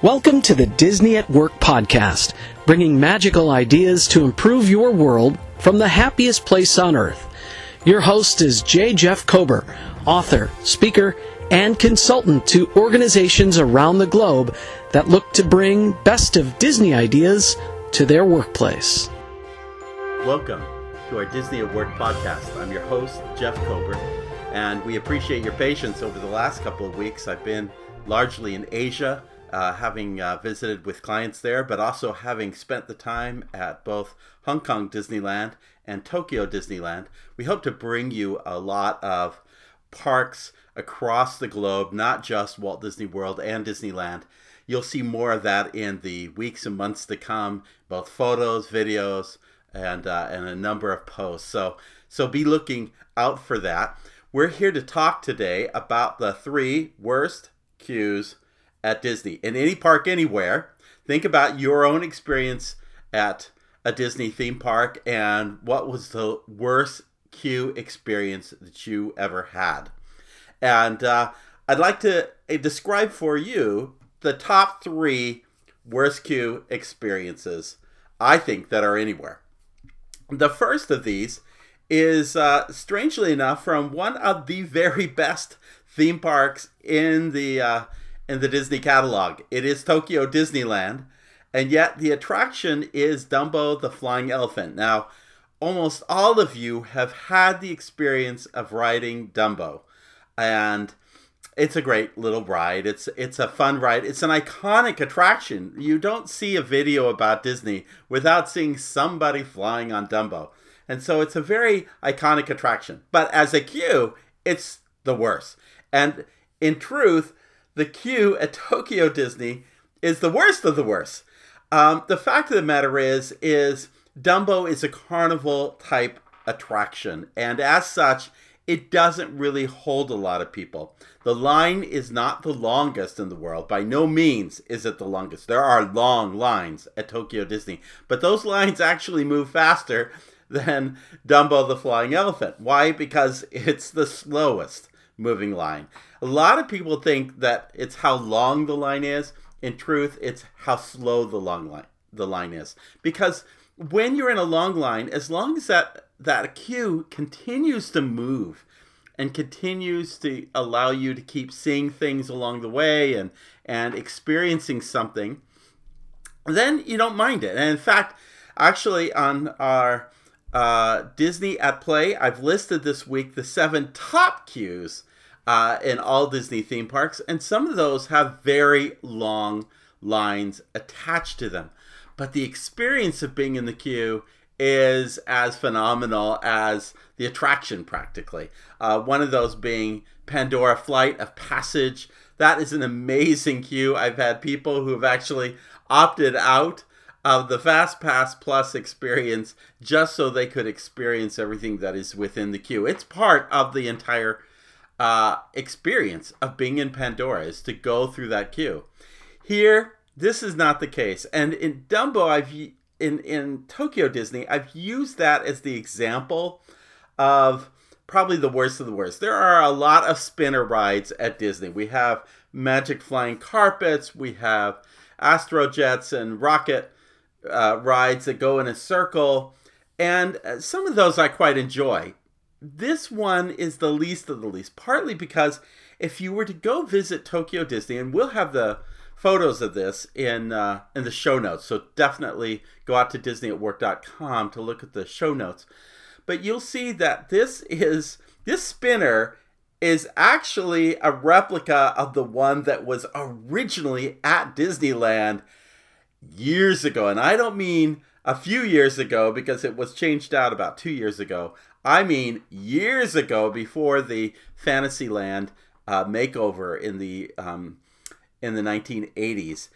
Welcome to the Disney at Work podcast, bringing magical ideas to improve your world from the happiest place on earth. Your host is J. Jeff Kober, author, speaker, and consultant to organizations around the globe that look to bring best of Disney ideas to their workplace. Welcome to our Disney at Work podcast. I'm your host, Jeff Kober, and we appreciate your patience over the last couple of weeks. I've been largely in Asia uh, having uh, visited with clients there, but also having spent the time at both Hong Kong Disneyland and Tokyo Disneyland. We hope to bring you a lot of parks across the globe, not just Walt Disney World and Disneyland. You'll see more of that in the weeks and months to come, both photos, videos, and uh, and a number of posts. So so be looking out for that. We're here to talk today about the three worst queues at Disney in any park anywhere. Think about your own experience at a Disney theme park and what was the worst queue experience that you ever had. And uh, I'd like to uh, describe for you the top three worst queue experiences I think that are anywhere. The first of these is, uh, strangely enough, from one of the very best theme parks in the uh, in the Disney catalog. It is Tokyo Disneyland, and yet the attraction is Dumbo the Flying Elephant. Now, almost all of you have had the experience of riding Dumbo, and it's a great little ride. It's it's a fun ride. It's an iconic attraction. You don't see a video about Disney without seeing somebody flying on Dumbo. And so it's a very iconic attraction. But as a queue, it's the worst. And in truth, the queue at Tokyo Disney is the worst of the worst. Um, the fact of the matter is, is Dumbo is a carnival type attraction, and as such, it doesn't really hold a lot of people. The line is not the longest in the world. By no means is it the longest. There are long lines at Tokyo Disney, but those lines actually move faster than Dumbo the Flying Elephant. Why? Because it's the slowest moving line. A lot of people think that it's how long the line is. In truth, it's how slow the long line the line is. Because when you're in a long line, as long as that that queue continues to move and continues to allow you to keep seeing things along the way and and experiencing something, then you don't mind it. And in fact, actually on our uh, Disney at Play, I've listed this week the seven top queues uh, in all Disney theme parks, and some of those have very long lines attached to them. But the experience of being in the queue is as phenomenal as the attraction, practically. Uh, one of those being Pandora Flight of Passage. That is an amazing queue. I've had people who have actually opted out of the Fast Pass Plus experience just so they could experience everything that is within the queue. It's part of the entire uh, experience of being in Pandora is to go through that queue. Here, this is not the case. And in Dumbo, I've in in Tokyo Disney, I've used that as the example of probably the worst of the worst. There are a lot of spinner rides at Disney. We have magic flying carpets, we have astrojets and rocket uh, rides that go in a circle, and uh, some of those I quite enjoy this one is the least of the least, partly because if you were to go visit Tokyo Disney, and we'll have the photos of this in uh, in the show notes, so definitely go out to DisneyAtWork.com to look at the show notes. But you'll see that this is this spinner is actually a replica of the one that was originally at Disneyland years ago, and I don't mean a few years ago because it was changed out about two years ago. I mean, years ago, before the Fantasyland uh, makeover in the um, in the 1980s.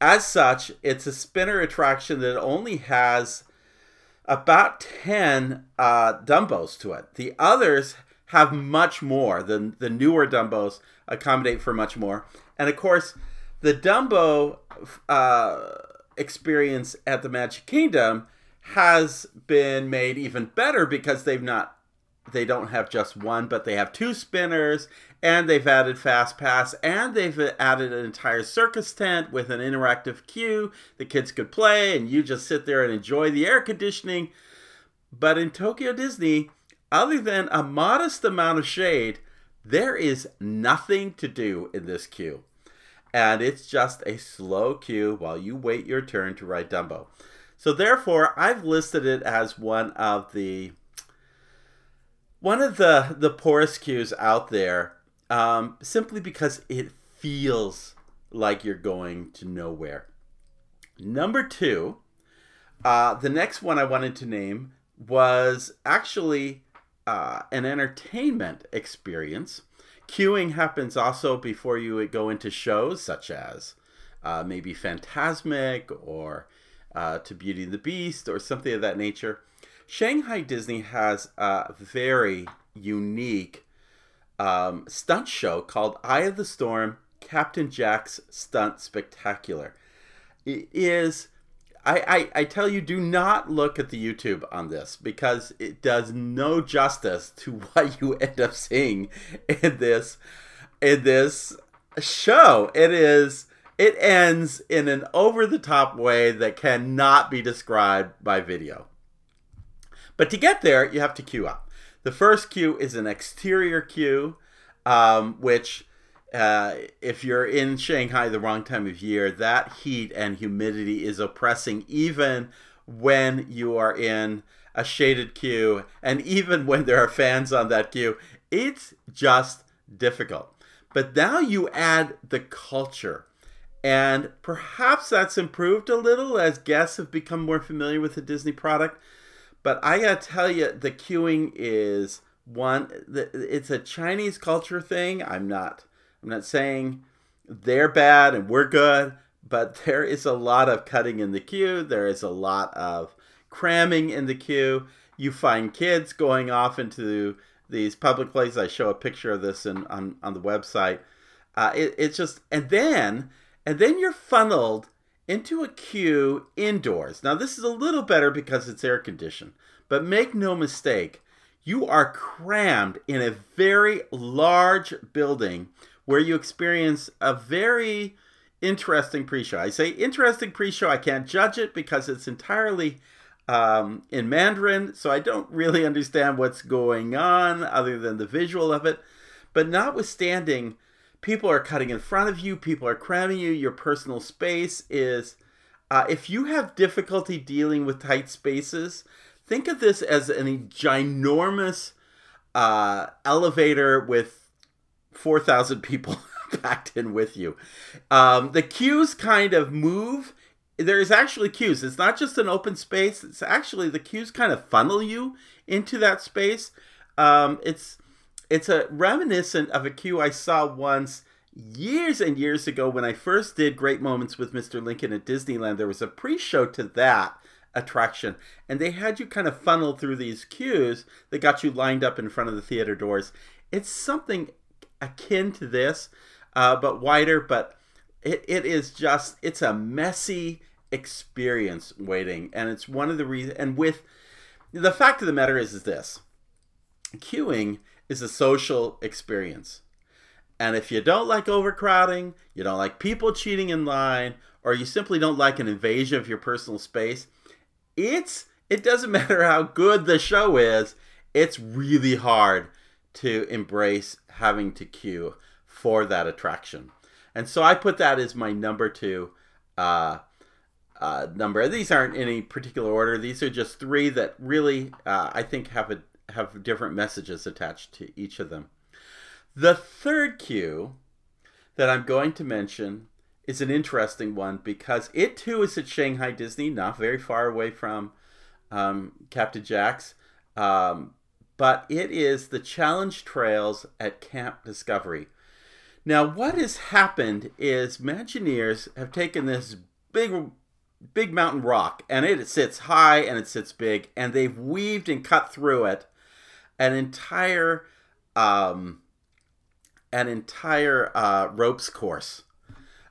As such, it's a spinner attraction that only has about 10 uh, Dumbos to it. The others have much more. The, the newer Dumbos accommodate for much more. And of course, the Dumbo uh, experience at the Magic Kingdom has been made even better because they've not they don't have just one, but they have two spinners, and they've added Fast Pass, and they've added an entire circus tent with an interactive queue. The kids could play, and you just sit there and enjoy the air conditioning. But in Tokyo Disney, other than a modest amount of shade, there is nothing to do in this queue. And it's just a slow queue while you wait your turn to ride Dumbo. So therefore, I've listed it as one of the one of the the poorest queues out there, um, simply because it feels like you're going to nowhere. Number two, uh, the next one I wanted to name was actually uh, an entertainment experience. Queuing happens also before you go into shows such as uh, maybe Fantasmic or uh, to Beauty and the Beast or something of that nature. Shanghai Disney has a very unique um, stunt show called Eye of the Storm Captain Jack's Stunt Spectacular. It is I, I, I tell you, do not look at the YouTube on this because it does no justice to what you end up seeing in this in this show. It is it ends in an over the top way that cannot be described by video. But to get there, you have to queue up. The first queue is an exterior queue, um, which uh, if you're in Shanghai the wrong time of year, that heat and humidity is oppressing even when you are in a shaded queue and even when there are fans on that queue. It's just difficult. But now you add the culture. And perhaps that's improved a little as guests have become more familiar with the Disney product. But I gotta tell you, the queuing is one. It's a Chinese culture thing. I'm not I'm not saying they're bad and we're good, but there is a lot of cutting in the queue. There is a lot of cramming in the queue. You find kids going off into these public places. I show a picture of this in, on, on the website. Uh, it, it's just, and then, and then you're funneled into a queue indoors. Now, this is a little better because it's air conditioned, but make no mistake, you are crammed in a very large building where you experience a very interesting pre-show. I say interesting pre-show. I can't judge it because it's entirely um, in Mandarin, so I don't really understand what's going on other than the visual of it. But notwithstanding, people are cutting in front of you. People are cramming you. Your personal space is. Uh, if you have difficulty dealing with tight spaces, think of this as a ginormous uh, elevator with 4,000 people packed in with you. Um, the queues kind of move. There's actually queues. It's not just an open space. It's actually the queues kind of funnel you into that space. Um, it's it's a reminiscent of a queue I saw once years and years ago when I first did Great Moments with Mr. Lincoln at Disneyland. There was a pre-show to that attraction, and they had you kind of funnel through these queues that got you lined up in front of the theater doors. It's something akin to this, uh, but wider. But it, it is just it's a messy experience waiting, and it's one of the reasons. And with the fact of the matter is, is this: queuing is a social experience. And if you don't like overcrowding, you don't like people cheating in line, or you simply don't like an invasion of your personal space, it's it doesn't matter how good the show is, it's really hard to embrace having to queue for that attraction. And so I put that as my number two uh, uh, number. These aren't in any particular order. These are just three that really uh, I think have a, have different messages attached to each of them. The third queue that I'm going to mention is an interesting one because it too is at Shanghai Disney, not very far away from um, Captain Jack's. Um, but it is the challenge trails at Camp Discovery. Now, what has happened is Imagineers have taken this big, big mountain rock, and it sits high and it sits big, and they've weaved and cut through it an entire, um, an entire uh, ropes course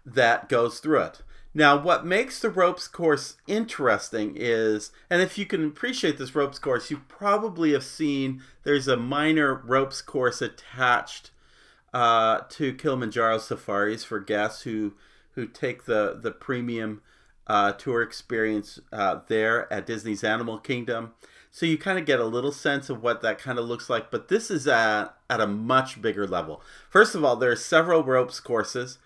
that goes through it. Now, what makes the ropes course interesting is, and if you can appreciate this ropes course, you probably have seen there's a minor ropes course attached uh, to Kilimanjaro safaris for guests who who take the the premium uh, tour experience uh, there at Disney's Animal Kingdom. So you kind of get a little sense of what that kind of looks like. But this is at, at a much bigger level. First of all, there are several ropes courses,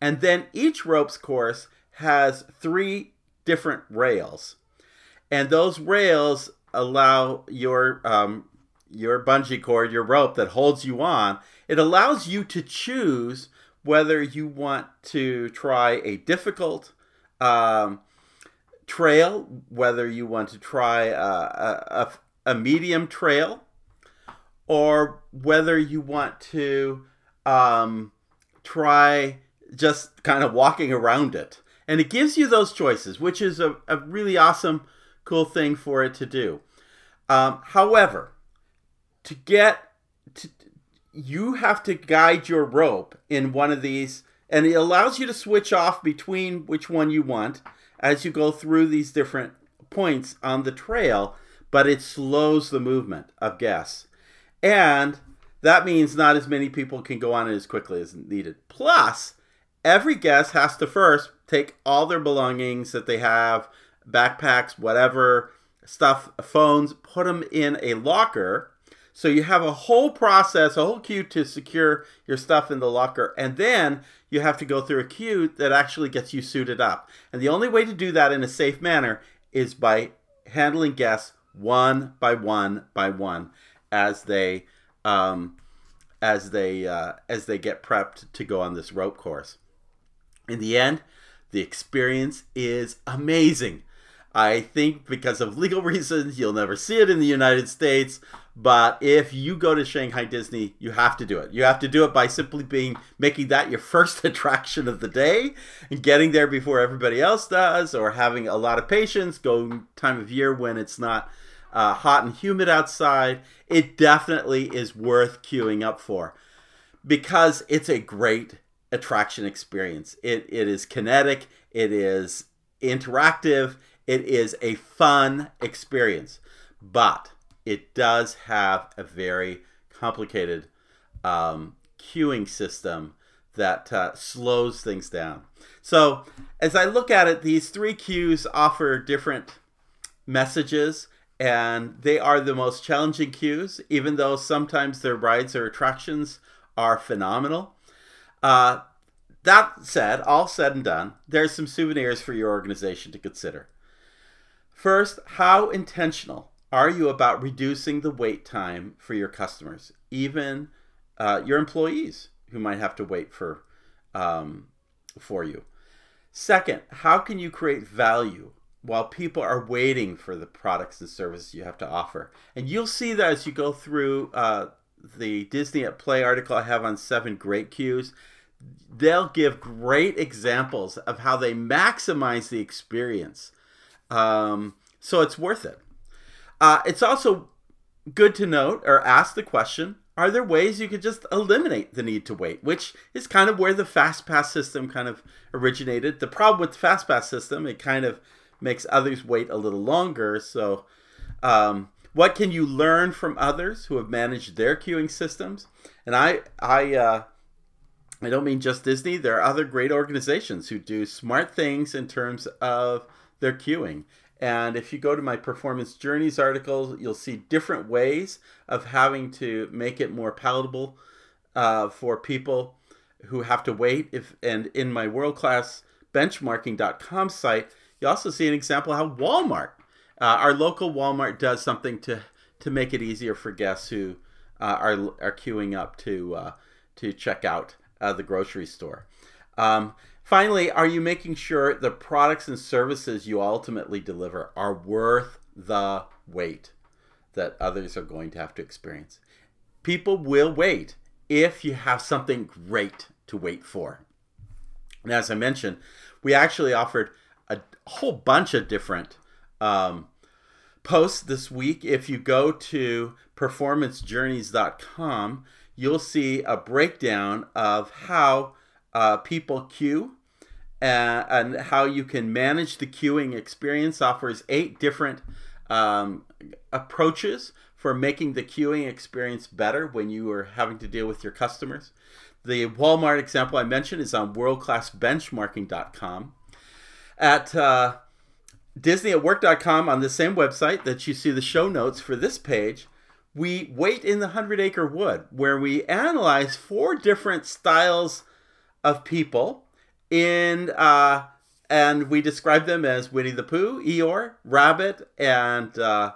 and then each ropes course has three different rails, and those rails allow your um, your bungee cord, your rope that holds you on. It allows you to choose whether you want to try a difficult um, trail, whether you want to try a, a, a, medium trail, or whether you want to um, try just kind of walking around it. And it gives you those choices, which is a, a really awesome, cool thing for it to do. Um, however, to get to, you have to guide your rope in one of these, and it allows you to switch off between which one you want as you go through these different points on the trail, but it slows the movement of guests. And that means not as many people can go on it as quickly as needed. Plus, every guest has to first take all their belongings that they have, backpacks, whatever, stuff, phones, put them in a locker so you have a whole process, a whole queue to secure your stuff in the locker, and then you have to go through a queue that actually gets you suited up. And the only way to do that in a safe manner is by handling guests one by one by one as they um, as they uh, as they get prepped to go on this rope course. In the end, the experience is amazing. I think because of legal reasons, you'll never see it in the United States. But if you go to Shanghai Disney, you have to do it. You have to do it by simply being making that your first attraction of the day and getting there before everybody else does, or having a lot of patience, going time of year when it's not uh, hot and humid outside. It definitely is worth queuing up for because it's a great attraction experience. It, it is kinetic, it is interactive, it is a fun experience. But it does have a very complicated um, queuing system that uh, slows things down. So, as I look at it, these three queues offer different messages, and they are the most challenging queues, even though sometimes their rides or attractions are phenomenal. Uh, that said, all said and done, there's some souvenirs for your organization to consider. First, how intentional are you about reducing the wait time for your customers, even uh, your employees who might have to wait for um, for you? Second, how can you create value while people are waiting for the products and services you have to offer? And you'll see that as you go through uh, the Disney at Play article I have on seven great queues, They'll give great examples of how they maximize the experience. Um, so it's worth it. Uh, it's also good to note or ask the question are there ways you could just eliminate the need to wait which is kind of where the fast pass system kind of originated the problem with the fast pass system it kind of makes others wait a little longer so um, what can you learn from others who have managed their queuing systems? And i i uh, i don't mean just disney. There are other great organizations who do smart things in terms of their queuing. And if you go to my performance journeys article, you'll see different ways of having to make it more palatable uh, for people who have to wait. If and in my world class benchmarking.com site, you also see an example how Walmart, uh, our local Walmart, does something to to make it easier for guests who uh, are are queuing up to uh, to check out uh, the grocery store. Um, Finally, are you making sure the products and services you ultimately deliver are worth the wait that others are going to have to experience? People will wait if you have something great to wait for. And as I mentioned, we actually offered a whole bunch of different um, posts this week. If you go to performancejourneys.com, you'll see a breakdown of how uh, people queue uh, and how you can manage the queuing experience. Offers eight different um, approaches for making the queuing experience better when you are having to deal with your customers. The Walmart example I mentioned is on worldclassbenchmarking.com. At uh, DisneyAtWork.com, on the same website that you see the show notes for this page, we wait in the Hundred Acre Wood, where we analyze four different styles of people in uh, and we describe them as Winnie the Pooh, Eeyore, Rabbit, and uh,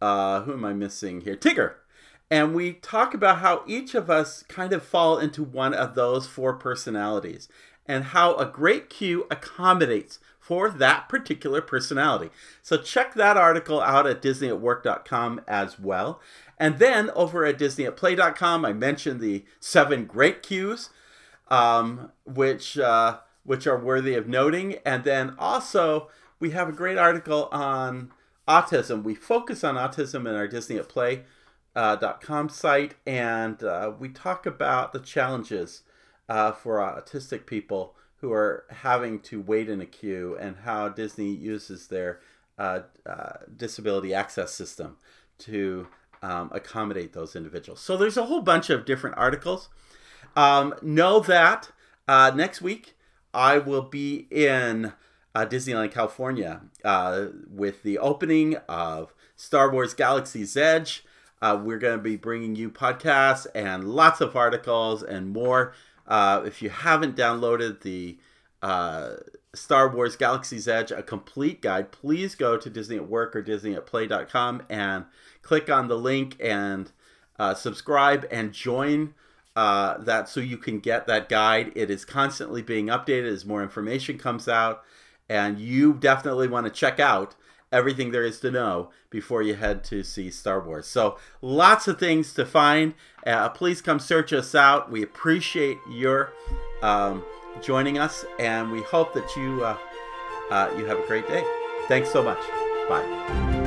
uh, who am I missing here? Tigger. And we talk about how each of us kind of fall into one of those four personalities and how a great queue accommodates for that particular personality. So check that article out at disneyatwork.com as well. And then over at disneyatplay.com, I mentioned the seven great queues, um, which uh, which are worthy of noting. And then also we have a great article on autism. We focus on autism in our Disney at Play uh, .com site, and uh, we talk about the challenges uh, for autistic people who are having to wait in a queue and how Disney uses their uh, uh, disability access system to um, accommodate those individuals. So there's a whole bunch of different articles. Um, know that uh, next week I will be in Disneyland, California, with the opening of Star Wars Galaxy's Edge. Uh, we're going to be bringing you podcasts and lots of articles and more. Uh, if you haven't downloaded the uh, Star Wars Galaxy's Edge, a complete guide, please go to Disney at Work or Disney at Play.com and click on the link and uh, subscribe and join uh, that so you can get that guide. It is constantly being updated as more information comes out, and you definitely want to check out everything there is to know before you head to see Star Wars. So, lots of things to find. Uh, please come search us out. We appreciate your um, joining us, and we hope that you uh, uh, you have a great day. Thanks so much. Bye.